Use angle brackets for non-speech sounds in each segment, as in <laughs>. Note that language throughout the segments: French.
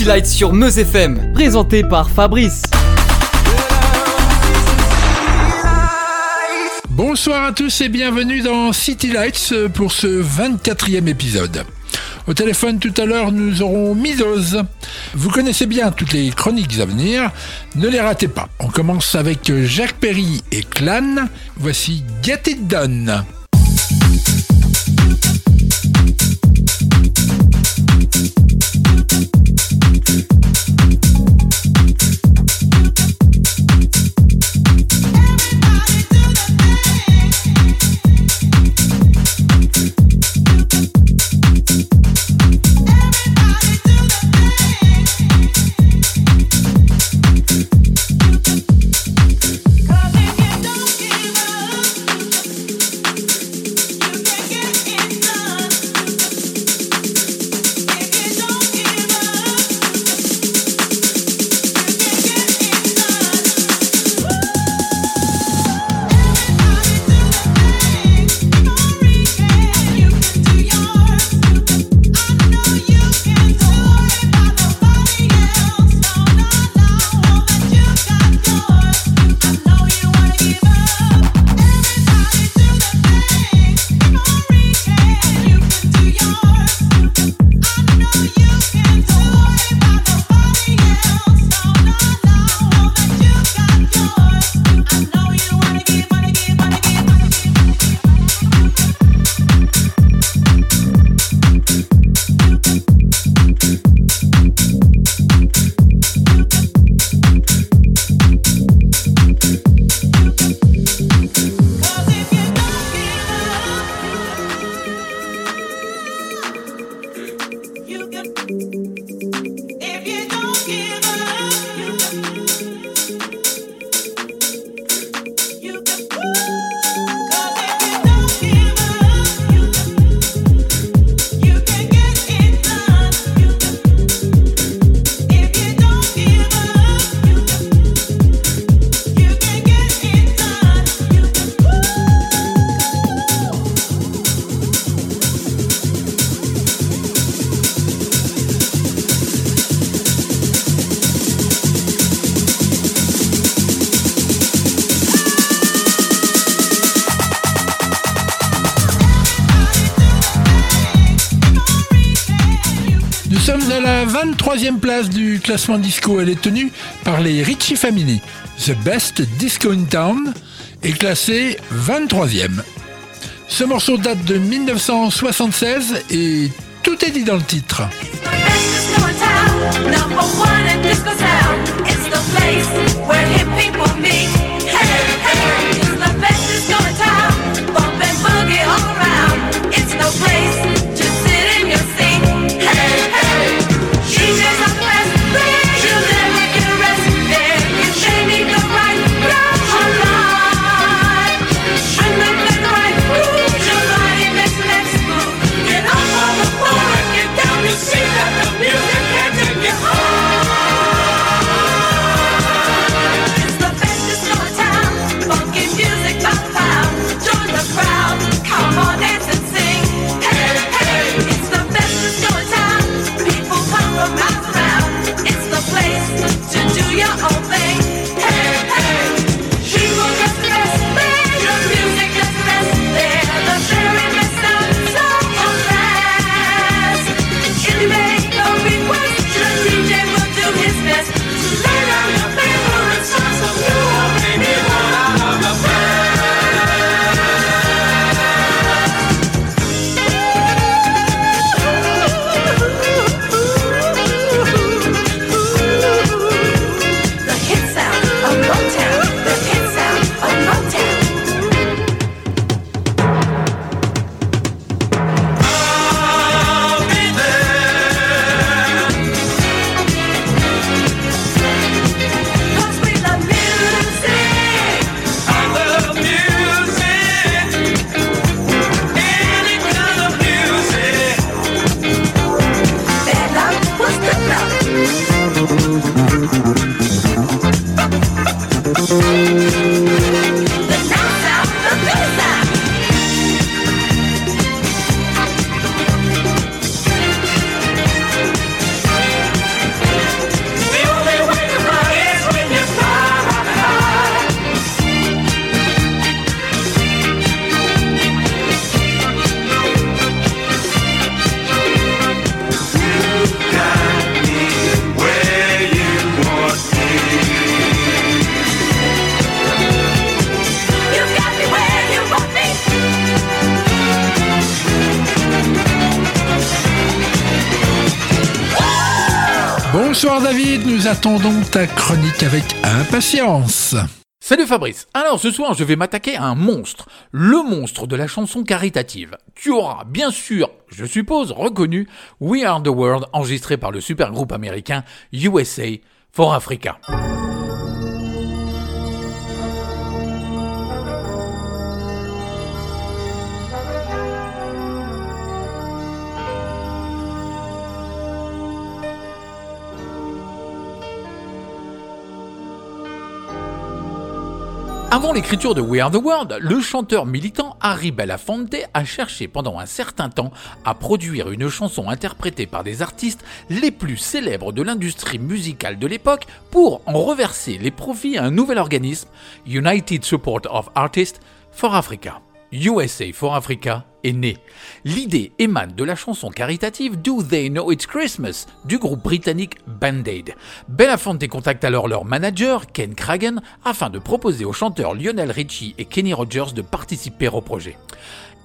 City Lights sur Meuse FM, présenté par Fabrice. Bonsoir à tous et bienvenue dans City Lights pour ce 24e épisode. Au téléphone tout à l'heure, nous aurons Midos. Vous connaissez bien toutes les chroniques à venir, ne les ratez pas. On commence avec Jacques Perry et Clan. Voici Get It Done. troisième place du classement disco, elle est tenue par les Richie Family. The Best Disco in Town est classé 23e. Ce morceau date de 1976 et tout est dit dans le titre. Bonsoir David, nous attendons ta chronique avec impatience. Salut Fabrice. Alors ce soir, je vais m'attaquer à un monstre, le monstre de la chanson caritative. Tu auras bien sûr, je suppose, reconnu We Are the World enregistré par le super groupe américain USA for Africa. Avant l'écriture de We Are the World, le chanteur militant Harry Belafonte a cherché pendant un certain temps à produire une chanson interprétée par des artistes les plus célèbres de l'industrie musicale de l'époque pour en reverser les profits à un nouvel organisme, United Support of Artists for Africa. USA for Africa est né. L'idée émane de la chanson caritative Do They Know It's Christmas du groupe britannique Band-Aid. Belafonte contacte alors leur manager, Ken Cragen, afin de proposer aux chanteurs Lionel Richie et Kenny Rogers de participer au projet.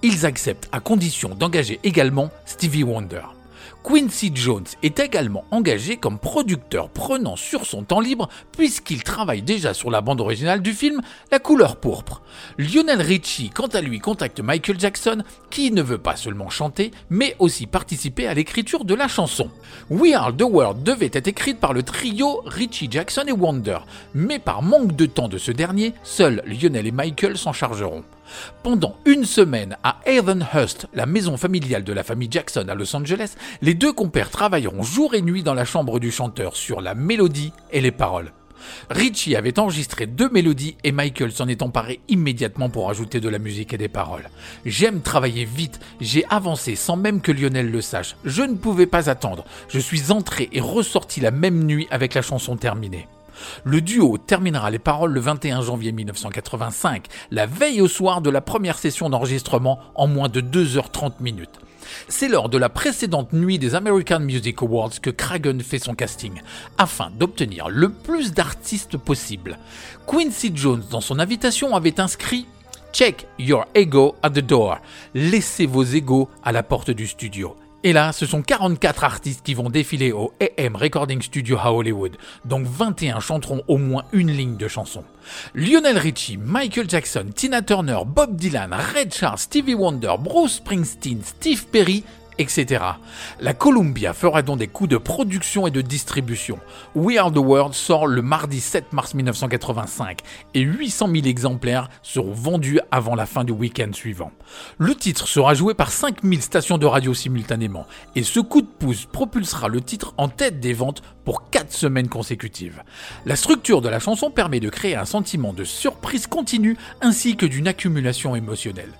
Ils acceptent à condition d'engager également Stevie Wonder. Quincy Jones est également engagé comme producteur prenant sur son temps libre puisqu'il travaille déjà sur la bande originale du film La couleur pourpre. Lionel Richie, quant à lui, contacte Michael Jackson qui ne veut pas seulement chanter mais aussi participer à l'écriture de la chanson. We Are the World devait être écrite par le trio Richie Jackson et Wonder, mais par manque de temps de ce dernier, seuls Lionel et Michael s'en chargeront. Pendant une semaine à Havenhurst, la maison familiale de la famille Jackson à Los Angeles, les deux compères travailleront jour et nuit dans la chambre du chanteur sur la mélodie et les paroles. Richie avait enregistré deux mélodies et Michael s'en est emparé immédiatement pour ajouter de la musique et des paroles. J'aime travailler vite, j'ai avancé sans même que Lionel le sache. Je ne pouvais pas attendre. Je suis entré et ressorti la même nuit avec la chanson terminée. Le duo terminera les paroles le 21 janvier 1985, la veille au soir de la première session d'enregistrement en moins de 2h30 minutes. C'est lors de la précédente nuit des American Music Awards que Cragen fait son casting, afin d'obtenir le plus d'artistes possible. Quincy Jones, dans son invitation, avait inscrit Check your ego at the door. Laissez vos égos à la porte du studio. Et là, ce sont 44 artistes qui vont défiler au AM Recording Studio à Hollywood, donc 21 chanteront au moins une ligne de chanson. Lionel Richie, Michael Jackson, Tina Turner, Bob Dylan, Red Charles, Stevie Wonder, Bruce Springsteen, Steve Perry etc. La Columbia fera donc des coûts de production et de distribution. We Are the World sort le mardi 7 mars 1985 et 800 000 exemplaires seront vendus avant la fin du week-end suivant. Le titre sera joué par 5000 stations de radio simultanément et ce coup de pouce propulsera le titre en tête des ventes pour 4 semaines consécutives. La structure de la chanson permet de créer un sentiment de surprise continue ainsi que d'une accumulation émotionnelle.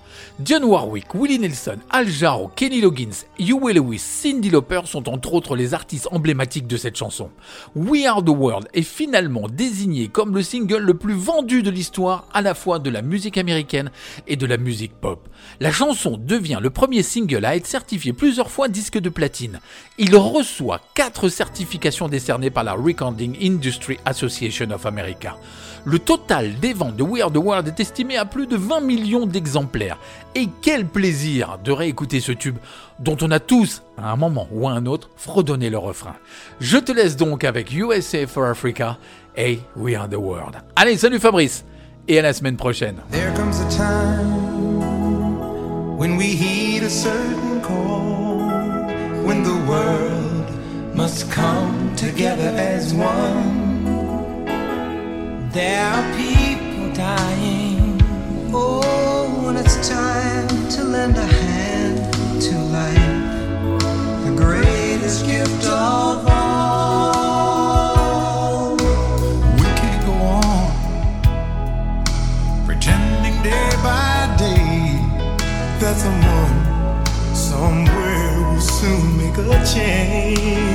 John Warwick, Willie Nelson, Al Jarreau, Kenny Loggins, Huey Lewis, Cindy Lauper sont entre autres les artistes emblématiques de cette chanson. We Are the World est finalement désigné comme le single le plus vendu de l'histoire à la fois de la musique américaine et de la musique pop. La chanson devient le premier single à être certifié plusieurs fois disque de platine. Il reçoit 4 certifications décernées par la Recording Industry Association of America. Le total des ventes de We Are the World est estimé à plus de 20 millions d'exemplaires. Et quel plaisir de réécouter ce tube dont on a tous, à un moment ou à un autre, fredonné le refrain. Je te laisse donc avec USA for Africa et We Are the World. Allez, salut Fabrice et à la semaine prochaine. Must come together as one. There are people dying. Oh, when it's time to lend a hand to life, the greatest gift of all. We can't go on pretending day by day that someone somewhere will soon make a change.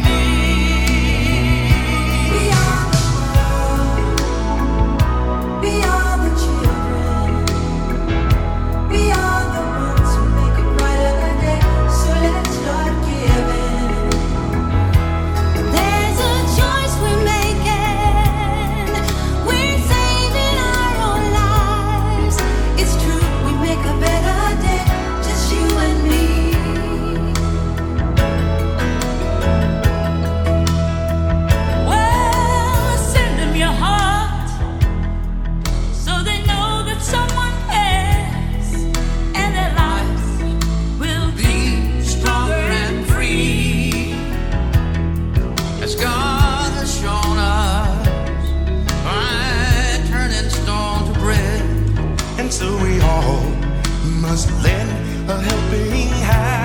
Lend a helping hand.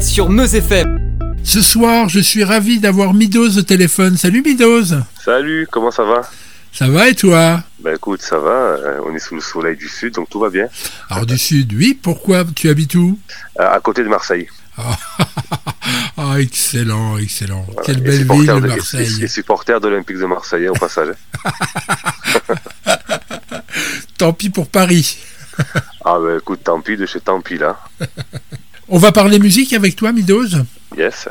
Sur Meuse FM. Ce soir, je suis ravi d'avoir Midos au téléphone. Salut Midos Salut, comment ça va? Ça va et toi? Bah écoute, ça va, euh, on est sous le soleil du sud, donc tout va bien. Alors du sud, oui, pourquoi tu habites où? Euh, à côté de Marseille. <laughs> Ah, excellent, excellent. Voilà. Quelle Et belle ville, de- et- Marseille. Et, supporter de l'Olympique de Marseille, au passage. <laughs> Tant pis pour Paris. ah bah écoute, tant pis de chez tant pis là. <laughs> On va parler musique avec toi, Midos Yes,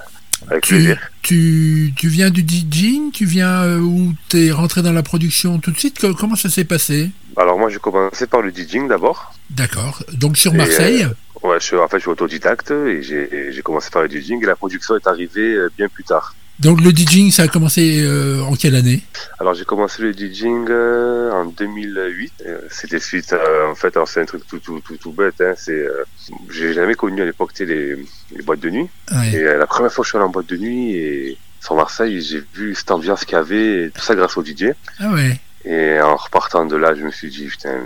avec tu, plaisir. tu, tu viens du DJing Tu viens euh, où tu es rentré dans la production tout de suite Co- Comment ça s'est passé Alors moi j'ai commencé par le DJing d'abord. D'accord. Donc sur Et, Marseille Ouais, je suis, en fait je suis autodidacte et j'ai et j'ai commencé par le DJing et la production est arrivée euh, bien plus tard. Donc le DJing, ça a commencé euh, en quelle année? Alors j'ai commencé le DJing euh, en 2008. Euh, C'était suite, euh, en fait, alors c'est un truc tout tout tout, tout bête. Hein, c'est, euh, j'ai jamais connu à l'époque les, les boîtes de nuit. Ouais. Et la première fois que je suis allé en boîte de nuit et sur Marseille, j'ai vu cette ambiance qu'il y avait, et tout ça grâce au DJ. Ah ouais, Et en repartant de là, je me suis dit, putain,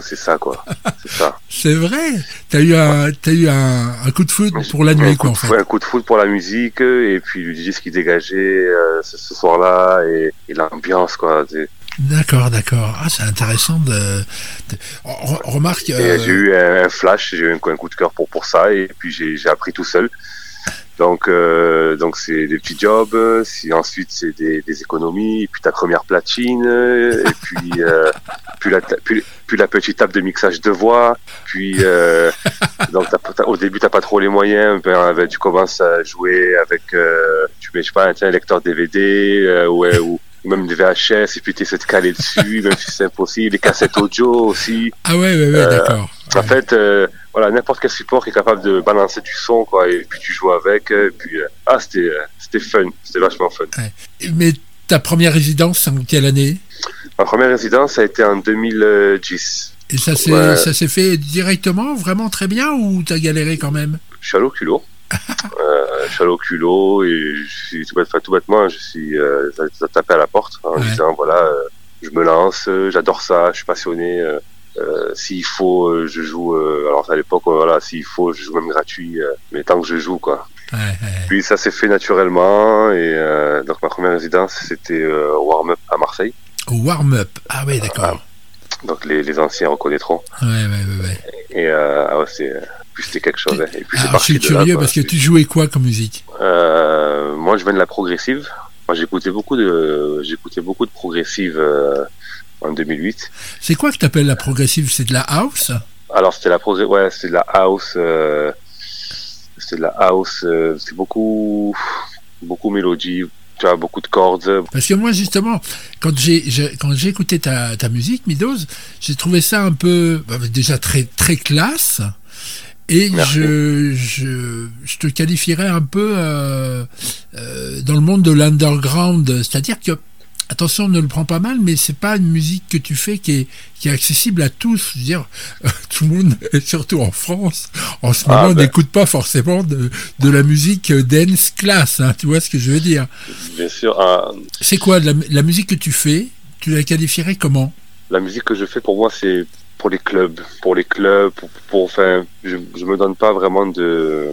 c'est ça quoi, <laughs> c'est ça. c'est vrai. T'as eu un, t'as eu un, un coup de foot pour la nuit, quoi, en fait. Un coup de foot pour la musique et puis le DJ ce qui dégageait euh, ce, ce soir-là et, et l'ambiance quoi. D'accord, d'accord. Ah, c'est intéressant de. de- Re- Remarque. Euh, j'ai eu un, flash, j'ai eu un, coup- de cœur pour pour ça et puis j'ai j'ai appris tout seul. Donc euh, donc c'est des petits jobs, euh, si ensuite c'est des, économies, puis ta première platine, euh, et puis euh, puis la puis, la petite table de mixage de voix, puis euh, donc au début t'as pas trop les moyens, ben, ben, tu commences à jouer avec euh, tu mets je sais pas un, lecteur DVD euh, ouais, ou même des VHS et puis tu essaies de caler dessus, même si c'est impossible, les cassettes audio aussi. Ah ouais, ouais, ouais, Euh, d'accord. En fait, euh, voilà, n'importe quel support qui est capable de balancer du son, quoi, et puis tu joues avec, euh, et puis euh, ah, c'était, c'était fun, c'était vachement fun. Mais ta première résidence, en quelle année? Ma première résidence a été en 2010. Et ça s'est, ça s'est fait directement, vraiment très bien, ou t'as galéré quand même? Je suis allé au culot. <laughs> euh, je suis allé au culot et je suis tout, enfin, tout bêtement, je suis euh, ça- ça tapé à la porte en Ouais. disant voilà, euh, je me lance, euh, j'adore ça, je suis passionné. euh, s'il faut, je joue. alors à l'époque, voilà, s'il faut, je joue même gratuit, mais tant que je joue, quoi. Ouais, ouais. Puis ça s'est fait naturellement et donc ma première résidence c'était Warm Up à Marseille. Au warm-up. Ah ouais, d'accord. Donc les, les anciens reconnaîtront. Ouais, ouais, ouais. Et ah ouais, c'est puis c'était quelque chose. Et puis c'est Alors, je suis là, curieux parce que tu jouais quoi comme musique? Euh, moi je viens de la progressive. Moi j'écoutais beaucoup de j'écoutais beaucoup de progressive euh, en 2008. C'est quoi que t'appelles la progressive? C'est de la house? Alors c'était la progr ouais c'était de la house. Euh, c'était de la house. C'était beaucoup beaucoup mélodie. Tu as beaucoup de cordes. Parce que moi, justement, quand j'ai j'ai- quand j'ai écouté ta, ta musique, Midos, j'ai trouvé ça un peu bah, déjà très très classe. Et je, je, je te qualifierais un peu euh, euh, dans le monde de l'underground. C'est-à-dire que, attention, ne le prends pas mal, mais c'est pas une musique que tu fais qui est, qui est accessible à tous. Je veux dire, <laughs> tout le monde, <laughs> surtout en France, en ce Ah, moment, ben. n'écoute pas forcément de, de la musique dance class. hein, tu vois ce que je veux dire Bien sûr. euh, c'est quoi la, la musique que tu fais? Tu la qualifierais comment? La musique que je fais pour moi, c'est pour les clubs, pour les clubs, pour, pour- enfin, je, je me donne pas vraiment de.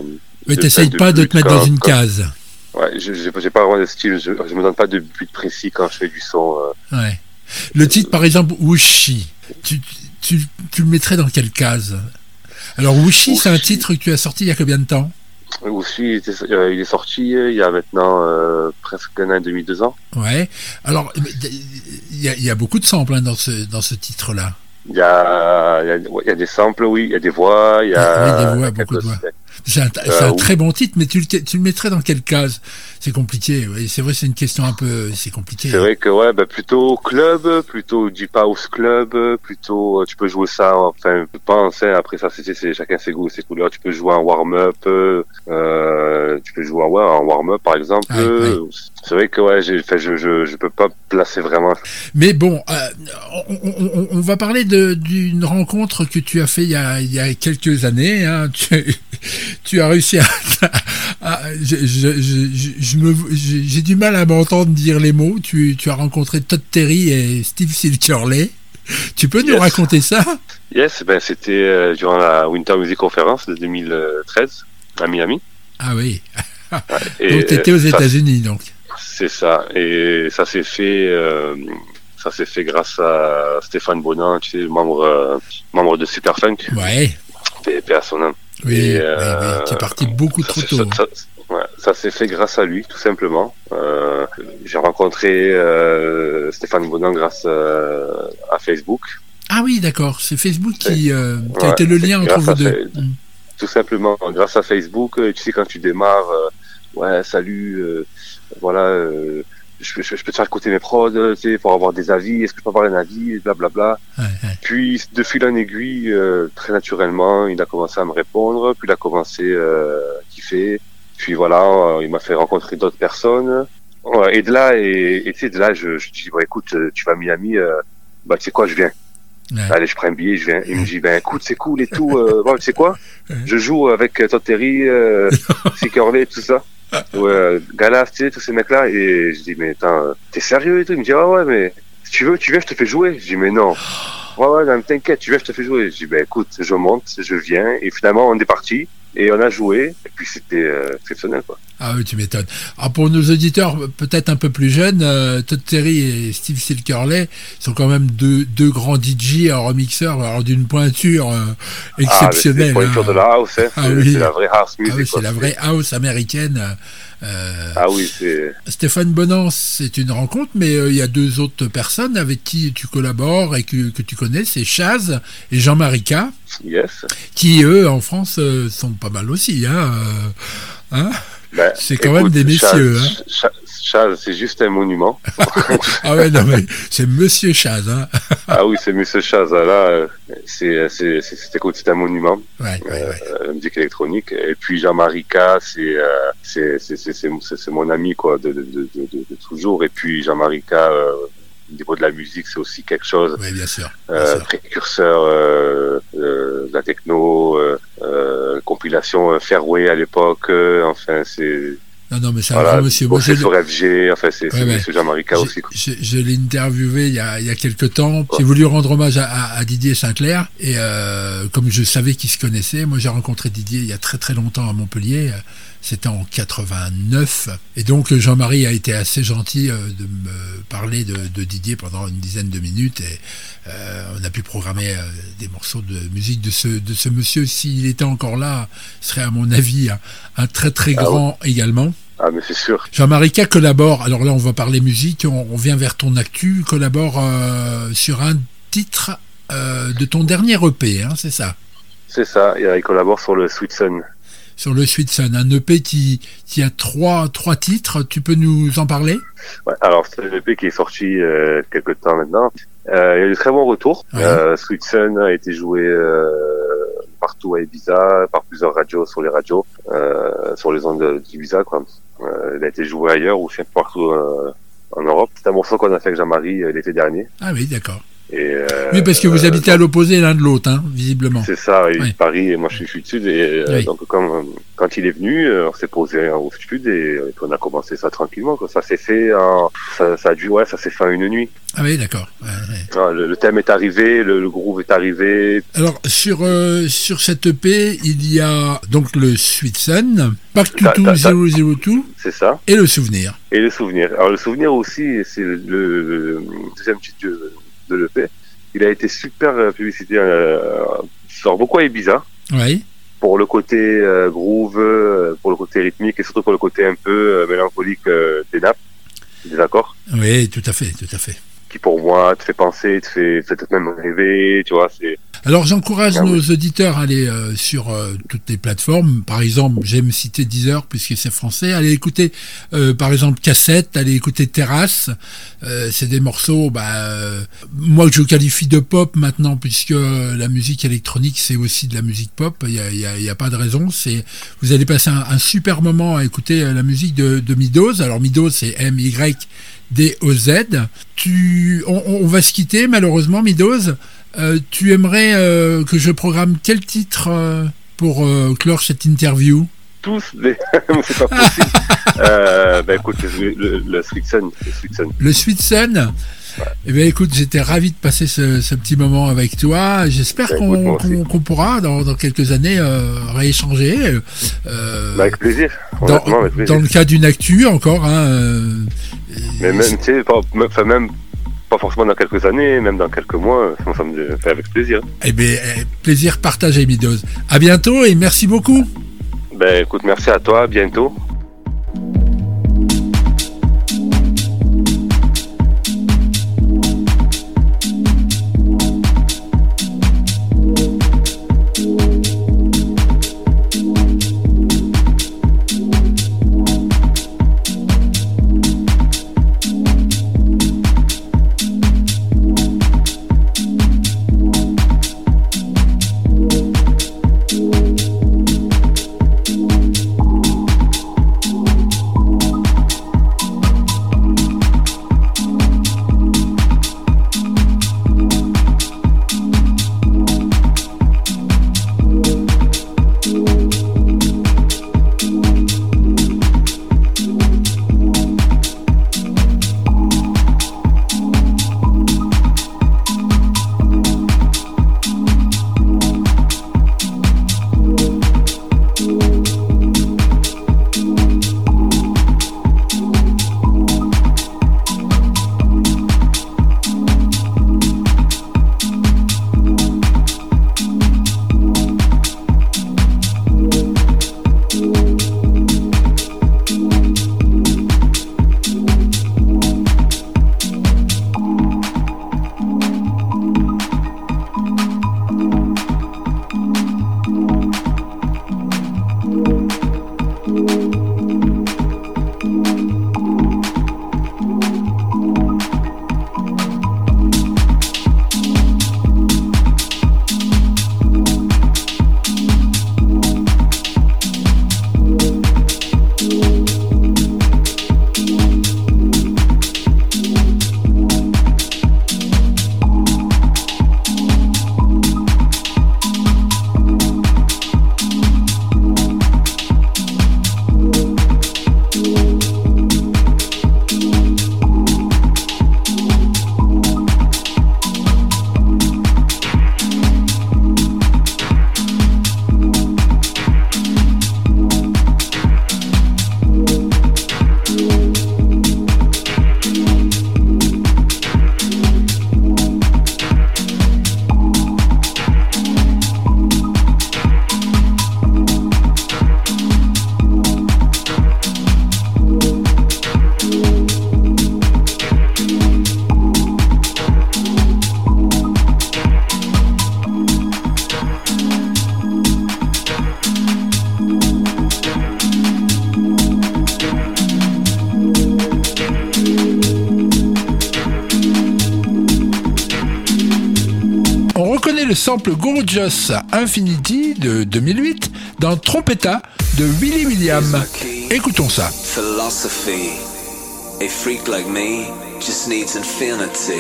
Mais t'essayes pas de te mettre quand- dans une quand- case. Ouais, je j'ai pas vraiment de style. Je, je me donne pas de but précis quand je fais du son. euh. Ouais. Le titre, par exemple, Wushi, tu, tu, tu le mettrais dans quelle case? Alors, Wushi, c'est un Wushi. titre que tu as sorti il y a combien de temps? Il, était- euh, il est sorti euh, il y a maintenant euh, presque un an et demi, deux ans. Ouais. Alors, mais, il y a, il y a beaucoup de samples hein, dans ce, dans ce titre-là. Il y a, il y, a, ouais, y a des samples, oui, il y a des voix, il y a. Ah, oui, des voix, beaucoup de voix. C'est un, un oui. très bon titre, mais tu, le- tu le mettrais dans quelle case? C'est compliqué. oui. C'est vrai, c'est une question un peu. C'est compliqué. C'est vrai que ouais, bah, plutôt club, plutôt deep house club, plutôt euh, tu peux jouer ça. Enfin, je pense. hein, après ça, c'est chacun ses goûts, ses couleurs. Tu peux jouer en warm up, euh, tu peux jouer en, ouais, en warm up par exemple. Ah, oui, C'est vrai que ouais, je, je je peux pas placer vraiment. Mais bon, euh, on, on- on- on va parler d'une rencontre que tu as fait il y a, il y a quelques années. hein. <laughs> Tu, tu as réussi à... à- j'ai du mal à m'entendre dire les mots. Tu, tu as rencontré Todd Terry et Steve Silcherley. Tu peux nous Yes. raconter ça? Yes, ben c'était euh, durant la Winter Music Conference de 2013 à Miami. Ah oui. Et, Donc tu étais aux euh, États-Unis, donc. C'est ça. Et ça s'est fait, euh, ça s'est fait grâce à Stéphane Bonin, tu sais, membre, euh, membre de Superfunk, Ouais. paix à son âme. Oui, Et, oui, euh, oui. Tu es parti beaucoup trop tôt. ça- ça- ouais, ça s'est fait grâce à lui, tout simplement. Euh, j'ai rencontré Stéphane Bonin grâce à Facebook. Ah oui, d'accord. C'est Facebook qui, qui a Ouais, été le lien entre vous deux. Mm. tout simplement grâce à Facebook. Tu sais, quand tu démarres, ouais, salut, euh, voilà, euh, je, peux- je, je peux te faire écouter mes prods, euh, tu sais, pour avoir des avis, est-ce que je peux avoir un avis, blablabla. Ouais, ouais. Puis, de fil en aiguille, euh, très naturellement, il a commencé à me répondre, puis il a commencé euh, à kiffer. Puis voilà, euh, il m'a fait rencontrer d'autres personnes. Ouais, et de là, et et tu sais, de là, je, je dis, bon, écoute, tu vas à Miami, euh, bah, tu sais quoi, je viens. Ouais. Allez, je prends un billet, je viens. Il me dit, ben écoute, c'est cool et tout. Euh, <laughs> bon, tu sais quoi? Je joue avec Todd Terry, euh, <laughs> Sick tout ça. Ouais, euh, Galas, tous ces mecs-là. Et je dis, mais t'es sérieux et tout? Il me dit, ah ouais, mais si tu veux, tu viens, je te fais jouer. Je dis, mais non. Ouais, ouais, non, t'inquiète, tu viens, je te fais jouer. Je dis, ben écoute, je monte, je viens. Et finalement, on est parti. Et on a joué. Et puis, c'était euh, exceptionnel, quoi. Ah oui, tu m'étonnes. Alors pour nos auditeurs peut-être un peu plus jeunes, euh, Todd Terry et Steve Silkerley sont quand même deux, deux grands DJ en remixeurs, alors d'une pointure euh, exceptionnelle. Ah, c'est hein. de la house, hein. Ah C'est oui. c'est la vraie house Ah music. oui, c'est la vraie house américaine. Euh, Ah oui, c'est. Stéphane Bonan, c'est une rencontre, mais il y a deux autres personnes avec qui tu collabores et que, que tu connais, c'est Chaz et Jean-Marie K, Yes. qui eux, en France, sont pas mal aussi. Hein, hein Ben, C'est quand même des Chaz- messieurs, hein. Chaz- Chaz, c'est juste un monument. <laughs> ah ouais, non mais c'est Monsieur Chaz. Hein. ah oui, c'est Monsieur Chaz. Là, c'est, c'est, c'est, c'est, écoute, c'est un monument, Ouais, ouais, ouais. euh, la musique électronique. Et puis Jean-Marie K, c'est, euh, c'est, c'est, c'est, c'est, c'est- c'est mon ami, quoi, de, de, de, de, de toujours. Et puis Jean-Marie K, euh, au niveau de la musique, c'est aussi quelque chose. Ouais, bien sûr. bien Euh, sûr. précurseur euh, euh, de la techno, compilation Fairway à l'époque. enfin, c'est Non, non, mais c'est un voilà, grand monsieur. Moi, je, sur FG. Enfin, c'est, Ouais, ouais. K aussi. je, je l'ai interviewé il y a, il y a quelques temps. J'ai voulu rendre hommage à, à- à Didier Sinclair. Et euh, comme je savais qu'ils se connaissaient, moi j'ai rencontré Didier il y a très très longtemps à Montpellier. C'était en 89. Et donc Jean-Marie a été assez gentil euh, de me parler de, de Didier pendant une dizaine de minutes. Et euh, on a pu programmer euh, des morceaux de musique de ce, de ce monsieur. S'il était encore là, ce serait à mon avis un, un très très Ah grand également. Ah, mais c'est sûr. Jean-Marie K collabore, alors là on va parler musique, on, on vient vers ton actu, collabore euh, sur un titre euh, de ton dernier EP, hein, c'est ça? C'est ça. Et, il collabore sur le Sweet Sun. Sur le Sun, un EP qui, qui a trois, trois titres, tu peux nous en parler? Ouais, alors, c'est un EP qui est sorti euh, quelque temps maintenant. Euh, il y a eu de très bons retours. Ouais. Euh, Sweet Sun a été joué euh, partout à Ibiza, par plusieurs radios sur les radios, sur les ondes d'Ibiza. Quoi. Il a été joué ailleurs ou partout en Europe. C'est un morceau qu'on a fait avec Jean-Marie l'été dernier. Ah oui, d'accord. Et, euh, Oui, parce que vous euh, habitez à l'opposé l'un de l'autre, hein, visiblement. C'est ça, oui, Oui. Paris et moi je suis, du sud et euh, Oui. donc quand, quand il est venu, on s'est posé au sud et euh, on a commencé ça tranquillement. Quoi. Ça s'est fait, en, ça, ça a dû, ouais, ça s'est fait en une nuit. Ah oui, d'accord. Ouais, ouais. Ah, le, le thème est arrivé, le, le groove est arrivé. Alors, sur, euh, sur cette EP, il y a donc le Sweet Sun, ça- 2002 C'est ça. et le souvenir. Et le souvenir. Alors le souvenir aussi, c'est le, le deuxième titre de, de l'EP. Il a été super euh, publicité. Euh, sort beaucoup à Ibiza Oui. pour le côté euh, groove, pour le côté rythmique et surtout pour le côté un peu mélancolique des nappes, des accords, Oui, tout à fait, tout à fait. Qui pour moi te fait penser, te fait peut-être même rêver, tu vois. C'est Alors j'encourage Ah oui. nos auditeurs à aller euh, sur euh, toutes les plateformes. Par exemple, j'aime citer Deezer puisque c'est français. Allez écouter euh, par exemple Cassette, allez écouter Terrasse. C'est des morceaux, bah, moi que je qualifie de pop maintenant puisque la musique électronique c'est aussi de la musique pop. Il y a, y a- il y a pas de raison. C'est vous allez passer un, un super moment à écouter la musique de, de Midos. Alors Midos c'est M Y D O Z. Tu, on, on va se quitter malheureusement Midos. Euh, tu aimerais euh, que je programme quel titre euh, pour clore cette interview? Tous les, <laughs> Mais c'est pas possible. bah <laughs> écoute, le, le, le Sweet Sun, le Sweet Sun. Le Sweet Sun Eh bien, écoute, j'étais ravi de passer ce, ce petit moment avec toi. J'espère Bah, qu'on pourra, dans, dans quelques années, euh, rééchanger. Euh, Bah, avec plaisir. dans, Honnêtement, avec plaisir. dans le cas d'une actu, encore. Hein, euh, Mais même, tu sais, pas, enfin, même pas forcément dans quelques années, même dans quelques mois, ça, ça me fait avec plaisir. eh bien, eh, plaisir partagé, Midos. À bientôt et merci beaucoup. Ben écoute, merci à toi, à bientôt. Religious Infinity de 2008 dans Trompetta de Willie William. Écoutons ça. Philosophy. A freak like me just needs infinity.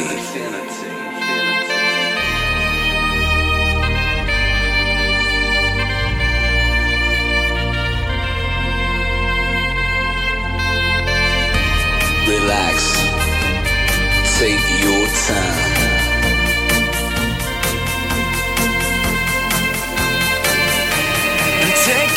Relax. Take your time.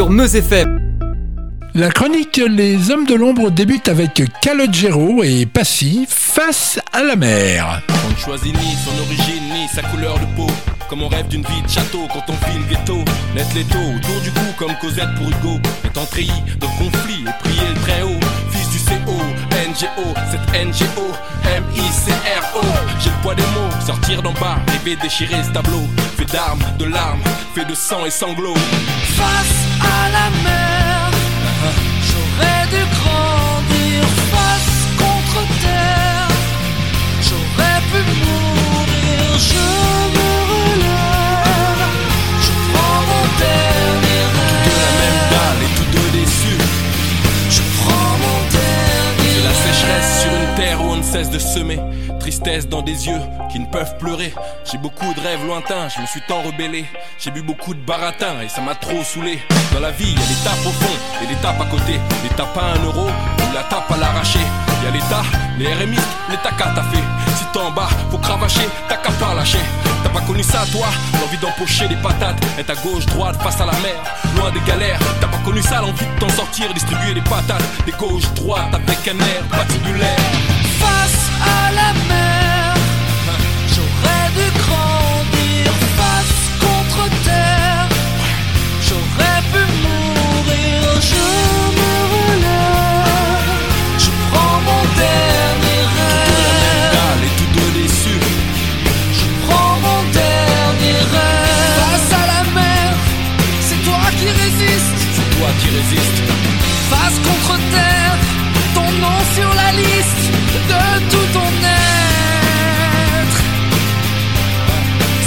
Sur Meuse FM. La chronique Les Hommes de l'Ombre débute avec Calogero et Passy face à la mer. On ne choisit ni son origine ni sa couleur de peau. Comme on rêve d'une vie de château quand on vit le ghetto. Laisse les taux autour du cou comme Cosette pour Hugo. Étant treillis de conflit et prier le très haut. Fils du CO, NGO, cette NGO, M-I-C-R-O. J'ai le poids des mots, sortir d'en bas, rêver déchirer ce tableau. Fait d'armes, de larmes, fait de sang et sanglots. Face à la mer, j'aurais dû grandir de semer. Tristesse dans des yeux qui ne peuvent pleurer. J'ai beaucoup de rêves lointains, je me suis tant rebellé. J'ai bu beaucoup de baratin et ça m'a trop saoulé. Dans la vie, y a l'étape au fond et l'étape à côté. L'étape à un euro ou la tape à l'arracher. Il y a les RMI, l'état qu'à t'as fait. T'es en bas, faut cravacher, t'as qu'à pas lâcher. T'as pas connu ça, toi L'envie d'empocher des patates, être à gauche, droite, face à la mer, loin des galères. T'as pas connu ça, l'envie de t'en sortir, distribuer des patates, des gauche, droite, avec un air patibulaire. face à la mer. Face contre terre, ton nom sur la liste de tout ton être.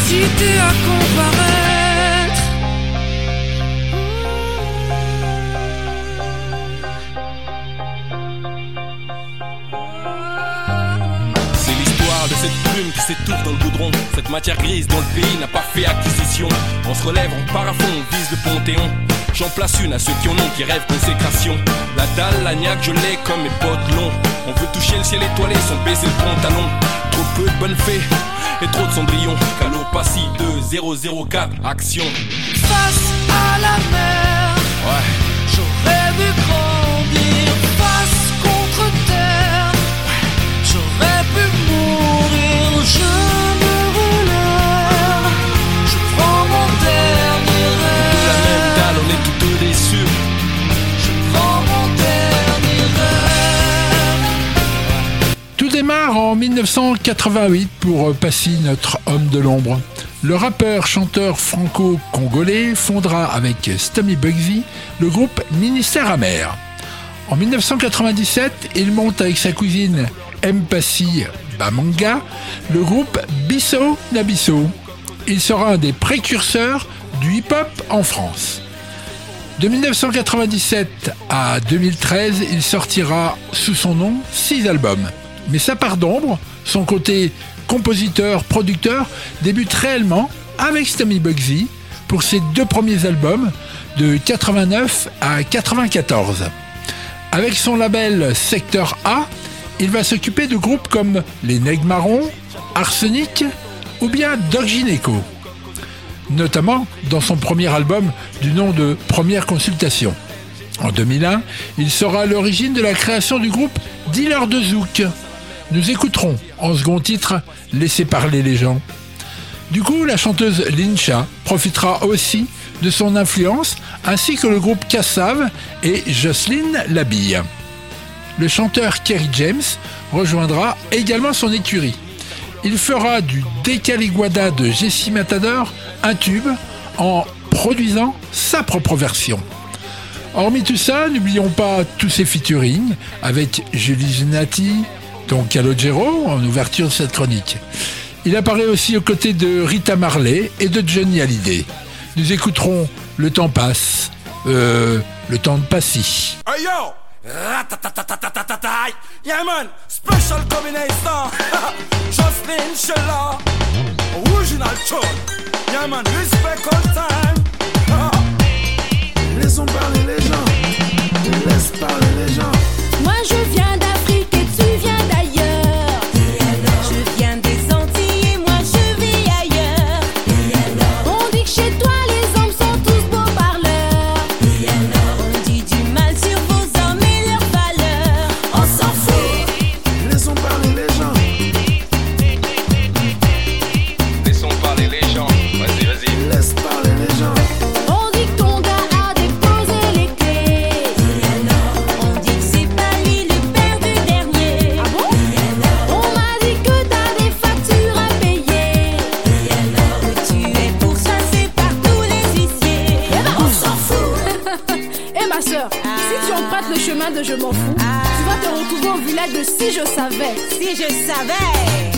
Si t'aider à comparaître. C'est l'histoire de cette plume qui s'étouffe dans le goudron. Cette matière grise dont le pays n'a pas fait acquisition. On se relève, on part à fond, on vise le panthéon. J'en place une à ceux qui en ont, qui rêvent consécration. La dalle, la niaque, je l'ai comme mes potes longs. On veut toucher le ciel étoilé sans baisser le pantalon. Trop peu de bonnes fées et trop de cendrillon. Calopassie 2 004, action. Face à la mer, Ouais. j'aurais dû grandir. 1988 pour euh, Passy, notre homme de l'ombre. Le rappeur chanteur franco-congolais fondera avec Stommy Bugsy le groupe Ministère Amer. En 1997, il monte avec sa cousine M. Passy Bamanga le groupe Bisso Nabisso. Il sera un des précurseurs du hip-hop en France. De 1997 à 2013, il sortira sous son nom six albums. Mais sa part d'ombre, son côté compositeur, producteur, débute réellement avec Stommy Bugsy pour ses deux premiers albums de 89 à 94. Avec son label Secteur A, il va s'occuper de groupes comme les Nègres Marrons, Arsenic ou bien Doc Gineco notamment dans son premier album du nom de Première Consultation. En 2001, il sera à l'origine de la création du groupe Dealer de Zouk. Nous écouterons en second titre Laissez parler les gens. Du coup, la chanteuse Lincha profitera aussi de son influence ainsi que le groupe Cassav et Jocelyne Labille. Le chanteur Kerry James rejoindra également son écurie. Il fera du Décaliguada de Jessie Matador un tube en produisant sa propre version. Hormis tout ça, n'oublions pas tous ses featuring avec Julie Zenati, donc Calogero en ouverture de cette chronique. Il apparaît aussi aux côtés de Rita Marley et de Johnny Hallyday. Nous écouterons Le temps passe, euh, le temps de Passy. Moi je viens d'Afrique je m'en fous, tu vas te retrouver au village de si je savais. Si je savais.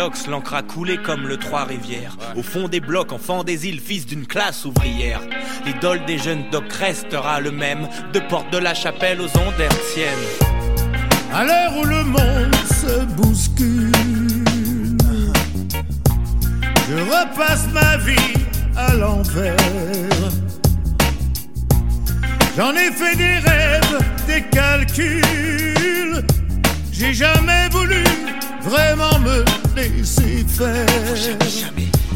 Locks, l'encre a coulé comme le Trois-Rivières. Au fond des blocs, enfant des îles, fils d'une classe ouvrière. L'idole des jeunes docs restera le même, de porte de la chapelle aux ondes hertziennes. À l'heure où le monde se bouscule, je repasse ma vie à l'envers. J'en ai fait des rêves, des calculs. J'ai jamais voulu vraiment me faire.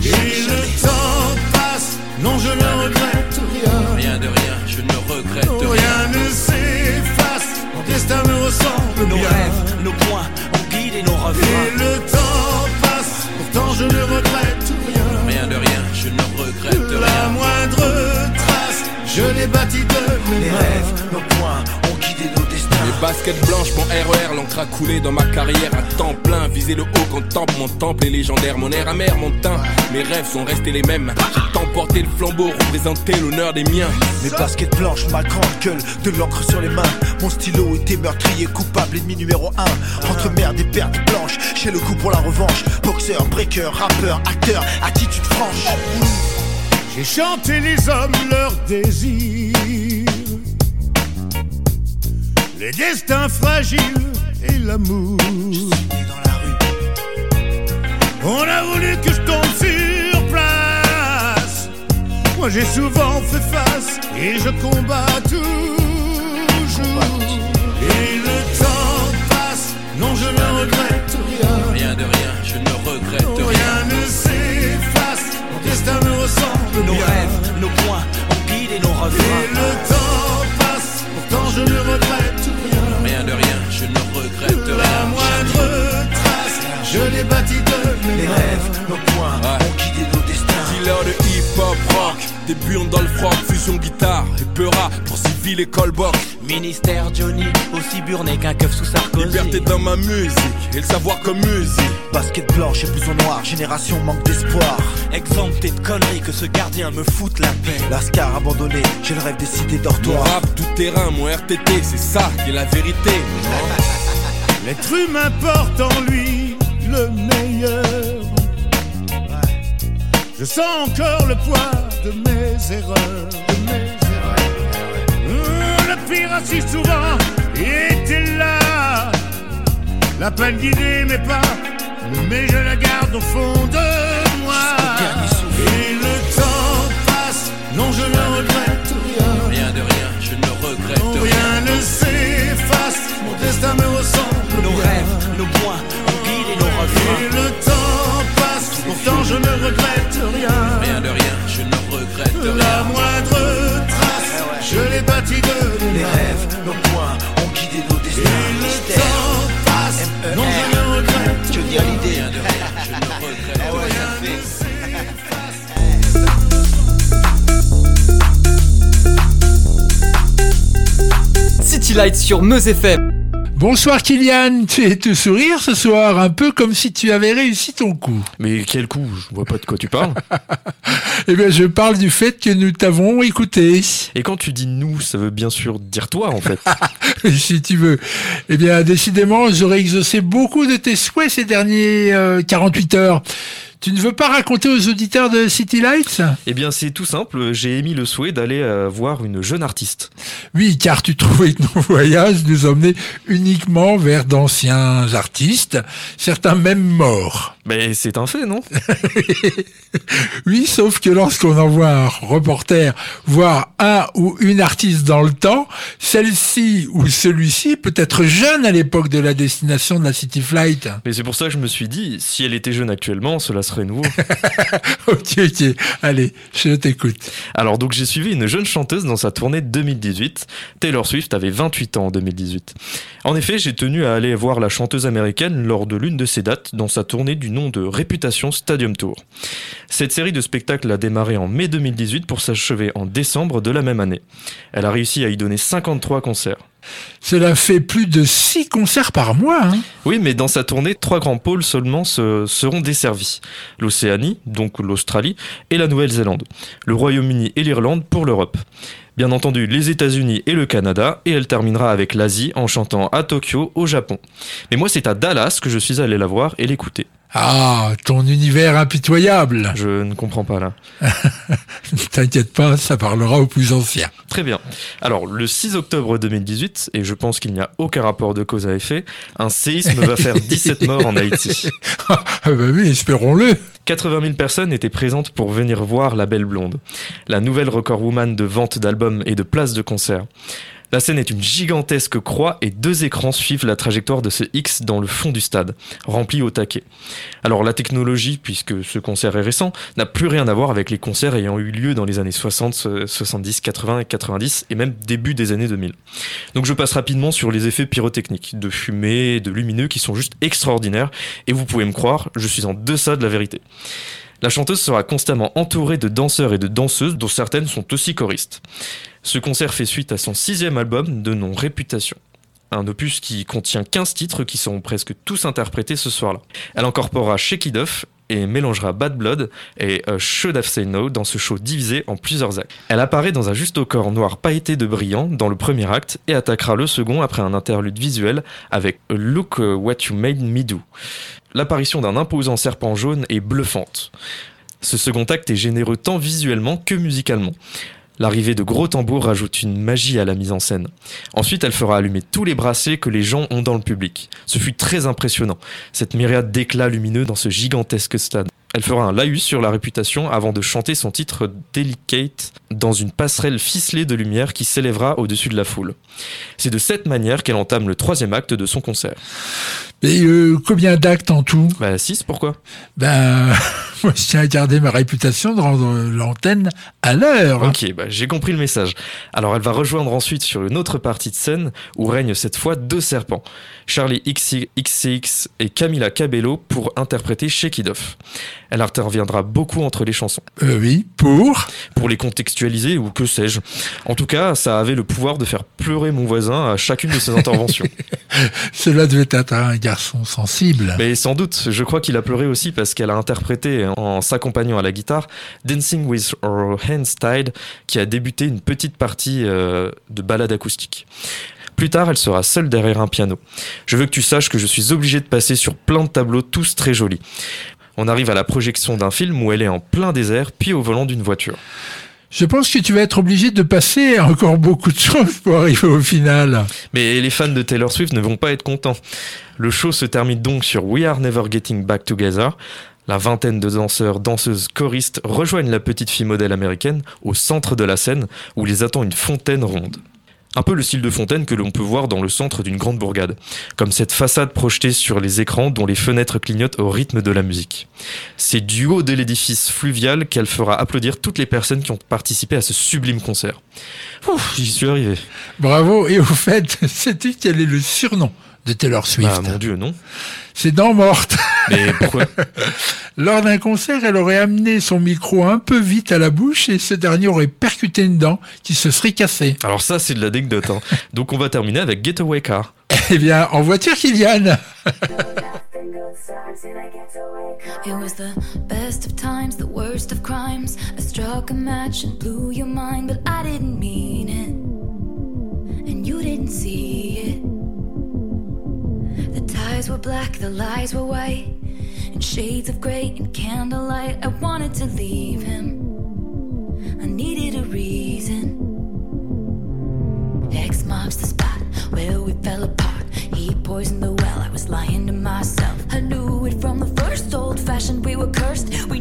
Et le temps passe, non je ne regrette rien. Rien de rien, je ne regrette rien. Rien ne s'efface, mon destin me ressemble Nos bien. rêves, nos points, ont guidé nos Et refrains. le temps passe, pourtant je ne regrette rien. Rien de rien, je ne regrette La rien. moindre trace, je l'ai bâti de mes Les rêves, nos points, nos destins. Mes baskets blanches, mon RER, l'encre a coulé dans ma carrière à temps plein. Viser le haut quand temple, mon temple est légendaire. Mon air amer, mon teint, mes rêves sont restés les mêmes. J'ai tant porté le flambeau, représenté l'honneur des miens. Mes baskets blanches, ma grande gueule, de l'encre sur les mains. Mon stylo était meurtrier, coupable, ennemi numéro un. Entre merde et pertes blanches, j'ai le coup pour la revanche. Boxeur, breaker, rappeur, acteur, attitude franche. J'ai chanté les hommes leurs désirs, les destins fragiles et l'amour. On a voulu que je tombe sur place. Moi j'ai souvent fait face et je combats toujours. Et le temps passe, non je ne regrette rien. Rien de rien, je ne regrette rien. Rien ne s'efface, mon destin me ressemble Nos bien. rêves, nos points, ont guidé nos Et refrains. le temps passe, pourtant je ne regrette je l'ai bâti de mes rêves, nos points, Ouais. ont guidé nos destins. Dealer de hip-hop rock, début dans le froc, fusion guitare et peura pour civil et callbox. Ministère Johnny, aussi burné qu'un keuf sous Sarkozy. Liberté dans ma musique et le savoir comme musique. Basket blanche et blouson noir, génération manque d'espoir. Exempté de conneries que ce gardien me foute la paix. Lascar abandonné, j'ai le rêve des cités Mon rap tout terrain, mon RTT, c'est ça qui est la vérité. <laughs> L'être humain porte en lui le meilleur. Je sens encore le poids de mes erreurs. De mes erreurs. Mmh, Le pire a si souvent était là. La peine guidée mes pas, mais je la garde au fond de moi. Et le temps passe, non je ne regrette rien. Rien de rien, je ne regrette rien. Rien ne s'efface, mon destin me ressemble Nos bien. rêves, nos points, Et le temps passe, pourtant je ne regrette rien. Rien de rien, je ne regrette La rien. moindre trace, je l'ai bâti de mes rêves, nos points, ont guidé nos Et destins. le Mystère, temps passe, non je ne regrette Johnny Hallyday. Rien de rien, je ne regrette rien. City Lights sur Meuse FM. Bonsoir Kylian, tu es tout sourire ce soir, un peu comme si tu avais réussi ton coup. Mais quel coup? Je vois pas de quoi tu parles. <laughs> Eh bien, je parle du fait que nous t'avons écouté. Et quand tu dis nous, ça veut bien sûr dire toi en fait. <laughs> si tu veux. Eh bien, décidément, j'aurais exaucé beaucoup de tes souhaits ces derniers euh, 48 heures. Tu ne veux pas raconter aux auditeurs de City Lights? Eh bien c'est tout simple, j'ai émis le souhait d'aller euh, voir une jeune artiste. Oui, car tu trouvais que nos <laughs> voyages nous emmenaient uniquement vers d'anciens artistes, certains même morts. Mais c'est un fait, non? <laughs> Oui, sauf que lorsqu'on envoie un reporter voir un ou une artiste dans le temps, celle-ci ou celui-ci peut être jeune à l'époque de la destination de la City Flight. Mais c'est pour ça que je me suis dit, si elle était jeune actuellement, cela serait nouveau. <laughs> ok, ok. Allez, je t'écoute. Alors donc j'ai suivi une jeune chanteuse dans sa tournée de 2018. Taylor Swift avait 28 ans en 2018. En effet, j'ai tenu à aller voir la chanteuse américaine lors de l'une de ses dates dans sa tournée du nom de Réputation Stadium Tour. Cette série de spectacles a démarré en mai 2018 pour s'achever en décembre de la même année. Elle a réussi à y donner 53 concerts. Cela fait plus de six concerts par mois. Hein. Oui, mais dans sa tournée, trois grands pôles seulement se- seront desservis. L'Océanie, donc l'Australie, et la Nouvelle-Zélande. Le Royaume-Uni et l'Irlande pour l'Europe. Bien entendu, les États-Unis et le Canada, et elle terminera avec l'Asie en chantant à Tokyo, au Japon. Mais moi, c'est à Dallas que je suis allé la voir et l'écouter. Ah, ton univers impitoyable. Je ne comprends pas là. <laughs> T'inquiète pas, ça parlera aux plus anciens. Très bien. Alors, le 6 octobre 2018, et je pense qu'il n'y a aucun rapport de cause à effet, un séisme va faire <laughs> 17 morts en Haïti. Ah bah oui, espérons-le. 80 000 personnes étaient présentes pour venir voir La Belle Blonde, la nouvelle record woman de vente d'albums et de places de concert. La scène est une gigantesque croix et deux écrans suivent la trajectoire de ce X dans le fond du stade, rempli au taquet. Alors la technologie, puisque ce concert est récent, n'a plus rien à voir avec les concerts ayant eu lieu dans les années 60, 70, 80 et 90 et même début des années 2000. Donc je passe rapidement sur les effets pyrotechniques, de fumée de lumineux qui sont juste extraordinaires et vous pouvez me croire, je suis en deçà de la vérité. La chanteuse sera constamment entourée de danseurs et de danseuses dont certaines sont aussi choristes. Ce concert fait suite à son sixième album de nom Réputation. Un opus qui contient 15 titres qui seront presque tous interprétés ce soir-là. Elle incorporera Shake et mélangera Bad Blood et euh, Should Have Say No dans ce show divisé en plusieurs actes. Elle apparaît dans un juste au corps noir pailleté de brillant dans le premier acte et attaquera le second après un interlude visuel avec Look What You Made Me Do. L'apparition d'un imposant serpent jaune est bluffante. Ce second acte est généreux tant visuellement que musicalement. L'arrivée de gros tambours rajoute une magie à la mise en scène. Ensuite, elle fera allumer tous les bracelets que les gens ont dans le public. Ce fut très impressionnant, cette myriade d'éclats lumineux dans ce gigantesque stade. Elle fera un laïus sur la réputation avant de chanter son titre Delicate dans une passerelle ficelée de lumière qui s'élèvera au-dessus de la foule. C'est de cette manière qu'elle entame le troisième acte de son concert. Et euh, combien d'actes en tout? Bah 6, pourquoi? Ben, <laughs> moi je tiens à garder ma réputation de rendre l'antenne à l'heure. Ok, bah, j'ai compris le message. Alors elle va rejoindre ensuite sur une autre partie de scène où règnent cette fois deux serpents, Charlie XCX et Camila Cabello pour interpréter Shake It Off. Elle interviendra beaucoup entre les chansons. Euh, oui, pour? Pour les contextualiser ou que sais-je. En tout cas, ça avait le pouvoir de faire pleurer mon voisin à chacune de ses <laughs> interventions. Cela devait être un sensible. Mais sans doute, je crois qu'il a pleuré aussi parce qu'elle a interprété, en s'accompagnant à la guitare, Dancing with Her Hands Tied, qui a débuté une petite partie euh, de ballade acoustique. Plus tard, elle sera seule derrière un piano. Je veux que tu saches que je suis obligé de passer sur plein de tableaux, tous très jolis. On arrive à la projection d'un film où elle est en plein désert, puis au volant d'une voiture. Je pense que tu vas être obligé de passer encore beaucoup de choses pour arriver au final. Mais les fans de Taylor Swift ne vont pas être contents. Le show se termine donc sur We Are Never Getting Back Together. La vingtaine de danseurs, danseuses, choristes rejoignent la petite fille modèle américaine au centre de la scène où les attend une fontaine ronde. Un peu le style de fontaine que l'on peut voir dans le centre d'une grande bourgade, comme cette façade projetée sur les écrans dont les fenêtres clignotent au rythme de la musique. C'est du haut de l'édifice fluvial qu'elle fera applaudir toutes les personnes qui ont participé à ce sublime concert. J'y suis arrivé. Bravo. Et au fait, <laughs> sais-tu quel est le surnom de Taylor Swift? Ah mon dieu, non. C'est Dents Morte. Mais pourquoi <laughs> Lors d'un concert, elle aurait amené son micro un peu vite à la bouche et ce dernier aurait percuté une dent qui se serait cassée. Alors ça, c'est de l'anecdote. Hein. <laughs> Donc on va terminer avec Getaway Car. <laughs> Eh bien, en voiture, Kylian It was the best of times, the worst of crimes. I struck a match and blew your mind, but I didn't mean it. And you didn't see black, the lies were white. In shades of grey and candlelight, I wanted to leave him. I needed a reason. X marks the spot where we fell apart. He poisoned the well, I was lying to myself. I knew it from the first old fashioned, we were cursed. We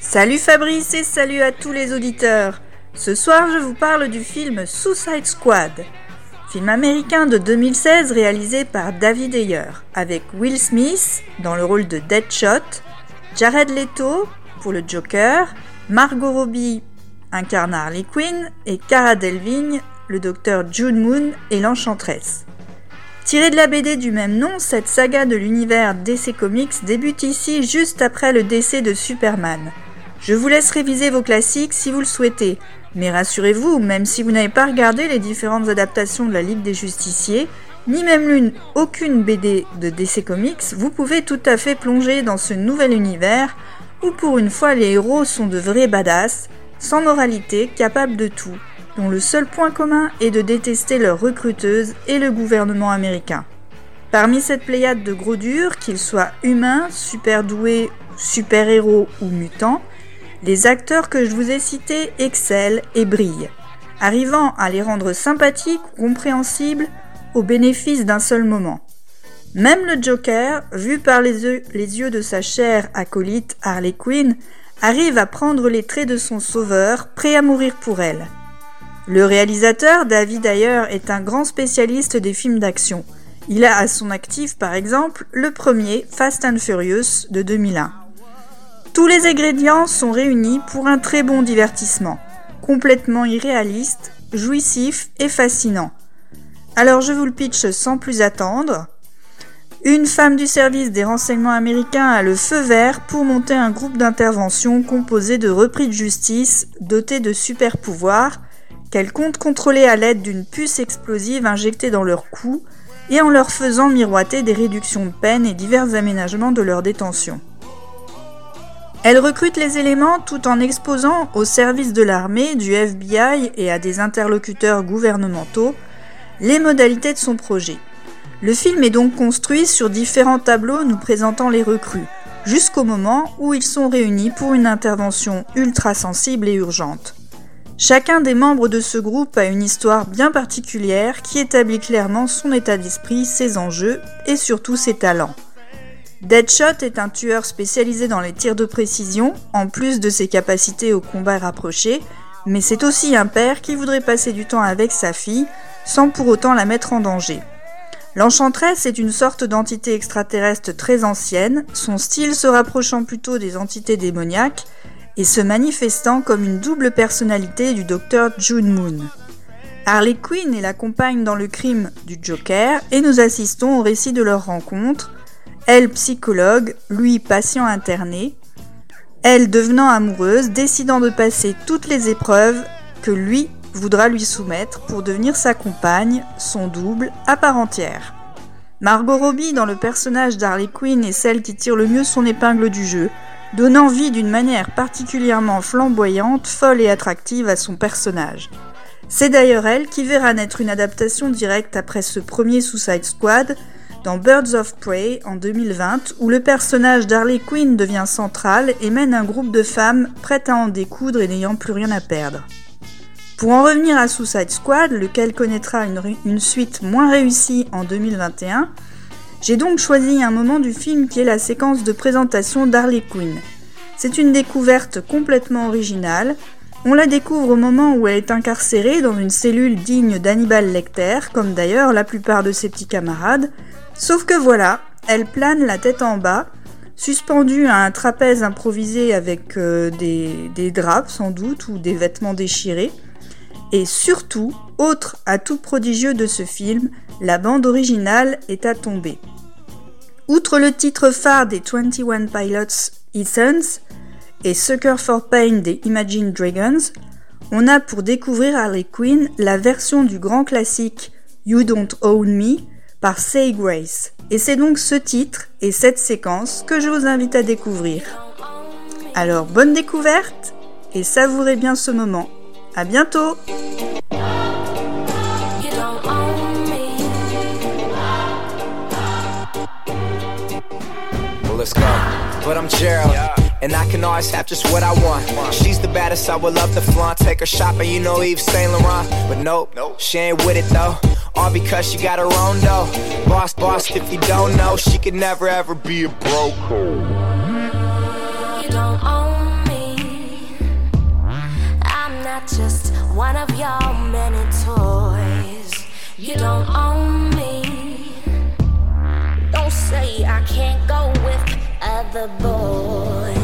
Salut Fabrice et salut à tous les auditeurs. Ce soir, je vous parle du film Suicide Squad. Film américain de 2016 réalisé par David Ayer, avec Will Smith dans le rôle de Deadshot, Jared Leto pour le Joker, Margot Robbie incarne Harley Quinn et Cara Delevingne, le docteur June Moon et l'Enchantresse. Tirée de la BD du même nom, cette saga de l'univers DC Comics débute ici juste après le décès de Superman. Je vous laisse réviser vos classiques si vous le souhaitez, mais rassurez-vous, même si vous n'avez pas regardé les différentes adaptations de la Ligue des Justiciers, ni même l'une, aucune BD de DC Comics, vous pouvez tout à fait plonger dans ce nouvel univers où pour une fois les héros sont de vrais badass, sans moralité, capables de tout, dont le seul point commun est de détester leur recruteuse et le gouvernement américain. Parmi cette pléiade de gros durs, qu'ils soient humains, super doués, super héros ou mutants, les acteurs que je vous ai cités excellent et brillent, arrivant à les rendre sympathiques ou compréhensibles au bénéfice d'un seul moment. Même le Joker, vu par les yeux, les yeux de sa chère acolyte Harley Quinn, arrive à prendre les traits de son sauveur, prêt à mourir pour elle. Le réalisateur, David Ayer, est un grand spécialiste des films d'action. Il a à son actif, par exemple, le premier Fast and Furious de 2001. Tous les ingrédients sont réunis pour un très bon divertissement, complètement irréaliste, jouissif et fascinant. Alors je vous le pitch sans plus attendre. Une femme du service des renseignements américains a le feu vert pour monter un groupe d'intervention composé de repris de justice dotés de super pouvoirs qu'elle compte contrôler à l'aide d'une puce explosive injectée dans leur cou et en leur faisant miroiter des réductions de peine et divers aménagements de leur détention. Elle recrute les éléments tout en exposant au service de l'armée, du FBI et à des interlocuteurs gouvernementaux les modalités de son projet. Le film est donc construit sur différents tableaux nous présentant les recrues, jusqu'au moment où ils sont réunis pour une intervention ultra sensible et urgente. Chacun des membres de ce groupe a une histoire bien particulière qui établit clairement son état d'esprit, ses enjeux et surtout ses talents. Deadshot est un tueur spécialisé dans les tirs de précision, en plus de ses capacités au combat rapproché, mais c'est aussi un père qui voudrait passer du temps avec sa fille, sans pour autant la mettre en danger. L'Enchantresse est une sorte d'entité extraterrestre très ancienne, son style se rapprochant plutôt des entités démoniaques, et se manifestant comme une double personnalité du docteur June Moon. Harley Quinn est la compagne dans le crime du Joker, et nous assistons au récit de leur rencontre, elle psychologue, lui patient interné, elle devenant amoureuse, décidant de passer toutes les épreuves que lui voudra lui soumettre pour devenir sa compagne, son double, à part entière. Margot Robbie dans le personnage d'Harley Quinn est celle qui tire le mieux son épingle du jeu, donnant vie d'une manière particulièrement flamboyante, folle et attractive à son personnage. C'est d'ailleurs elle qui verra naître une adaptation directe après ce premier Suicide Squad, dans Birds of Prey en 2020, où le personnage d'Harley Quinn devient central et mène un groupe de femmes prêtes à en découdre et n'ayant plus rien à perdre. Pour en revenir à Suicide Squad, lequel connaîtra une, une suite moins réussie en 2021, j'ai donc choisi un moment du film qui est la séquence de présentation d'Harley Quinn. C'est une découverte complètement originale. On la découvre au moment où elle est incarcérée dans une cellule digne d'Hannibal Lecter, comme d'ailleurs la plupart de ses petits camarades. Sauf que voilà, elle plane la tête en bas, suspendue à un trapèze improvisé avec euh, des, des draps sans doute ou des vêtements déchirés. Et surtout, autre atout prodigieux de ce film, la bande originale est à tomber. Outre le titre phare des 21 Pilots Essence et Sucker for Pain des Imagine Dragons, on a pour découvrir Harley Quinn la version du grand classique You Don't Own Me par Say Grace. Et c'est donc ce titre et cette séquence que je vous invite à découvrir. Alors bonne découverte et savourez bien ce moment. À bientôt! But I'm Gerald, and I can always have just what I want. She's the baddest, I would love to flaunt. Take her shopping, you know Yves Saint Laurent. But nope, she ain't with it though. All because she got her own dough. Boss, boss, if you don't know, she could never ever be a broke. You don't own me. I'm not just one of your many toys. You don't own me. Don't say I can't go with other boy.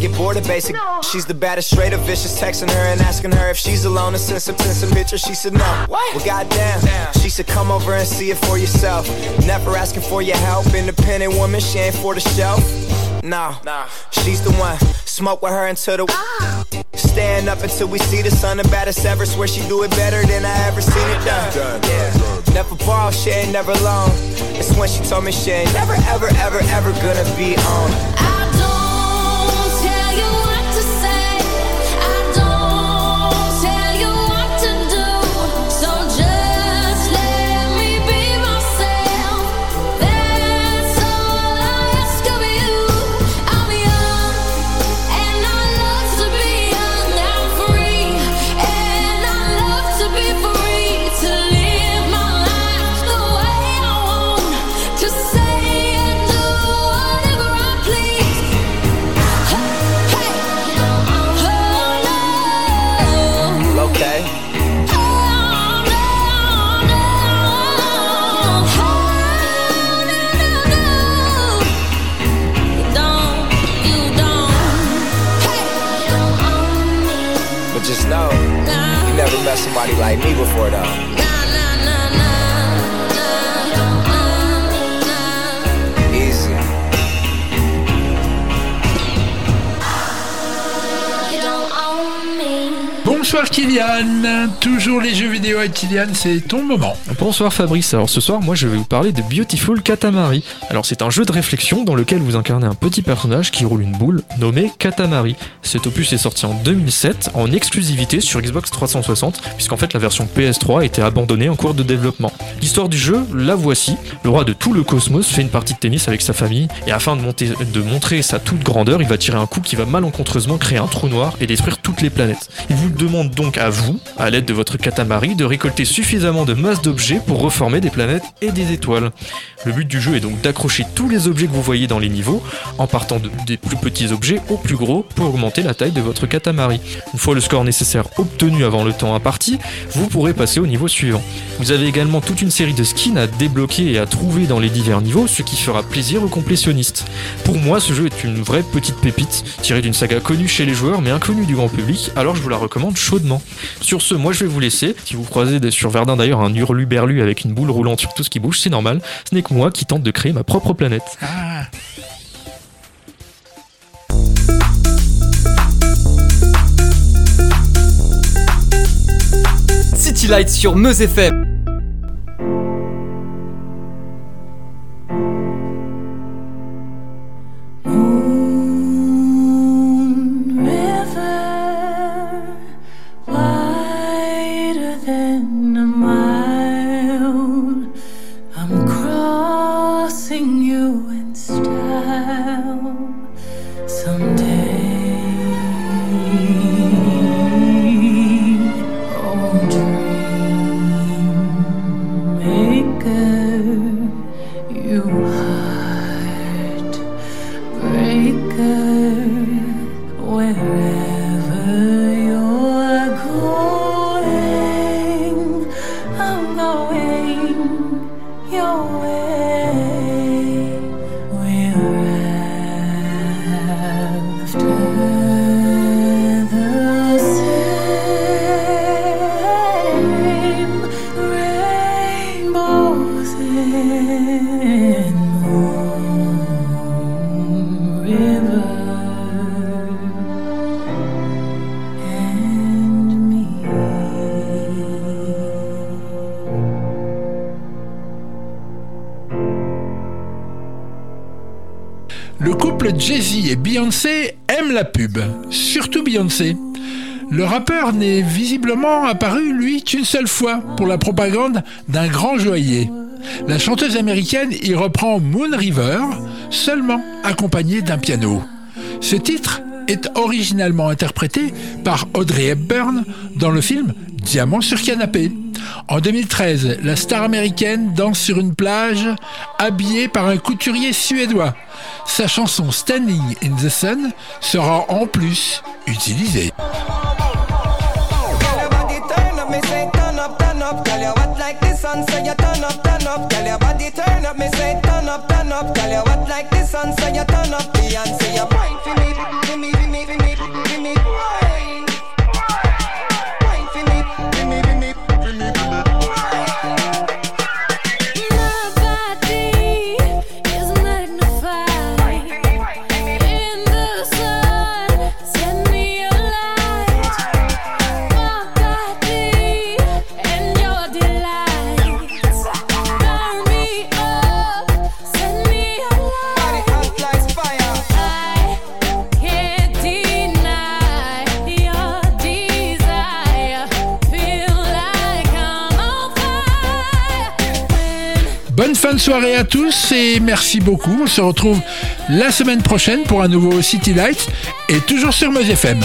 I get bored of basic. She's the baddest, straight up vicious. Texting her and asking her if she's alone and send some, send some pictures. She said no. What? Well, goddamn. She said come over and see it for yourself. Never asking for your help. Independent woman, she ain't for the show. No, she's the one. Smoke with her until the. Ah. Stand up until we see the sun. The baddest ever. Swear she do it better than I ever seen it done. Yeah. Never borrow, she ain't never alone. It's when she told me she ain't never, ever, ever, ever gonna be on. Don't C'est ton moment. Bonsoir Fabrice, alors ce soir moi je vais vous parler de Beautiful Katamari. Alors c'est un jeu de réflexion dans lequel vous incarnez un petit personnage qui roule une boule nommé Katamari. Cet opus est sorti en 2007 en exclusivité sur Xbox 360 puisqu'en fait la version PS3 a été abandonnée en cours de développement. L'histoire du jeu, la voici. Le roi de tout le cosmos fait une partie de tennis avec sa famille et afin de, montrer sa toute grandeur, il va tirer un coup qui va malencontreusement créer un trou noir et détruire toutes les planètes. Il vous demande donc à vous, à l'aide de votre catamaran, de récolter suffisamment de masse d'objets pour reformer des planètes et des étoiles. Le but du jeu est donc d'accrocher tous les objets que vous voyez dans les niveaux, en partant de- des plus petits objets aux plus gros pour augmenter la taille de votre catamaran. Une fois le score nécessaire obtenu avant le temps imparti, vous pourrez passer au niveau suivant. Vous avez également toute une série de skins à débloquer et à trouver dans les divers niveaux, ce qui fera plaisir aux complétionnistes. Pour moi, ce jeu est une vraie petite pépite, tirée d'une saga connue chez les joueurs mais inconnue du grand public, alors je vous la recommande chaudement. Sur ce, moi je vais vous laisser. Si vous croisez sur Verdun d'ailleurs un hurluberlu avec une boule roulante sur tout ce qui bouge, c'est normal. Ce n'est que moi qui tente de créer ma propre planète. City Lights sur Meuse FM. Pour la propagande d'un grand joaillier. La chanteuse américaine y reprend Moon River, seulement accompagnée d'un piano. Ce titre est originalement interprété par Audrey Hepburn dans le film Diamant sur canapé. En 2013, la star américaine danse sur une plage habillée par un couturier suédois. Sa chanson Standing in the Sun sera en plus utilisée. Sun, so you turn up, turn up. Girl, your body turn up, me say turn up, turn up. Girl, you hot like the sun, so you turn up. Beyonce, you wine for me, for me, for me, for me, fin de soirée à tous et merci beaucoup. On se retrouve la semaine prochaine pour un nouveau City Lights et toujours sur Meuse FM.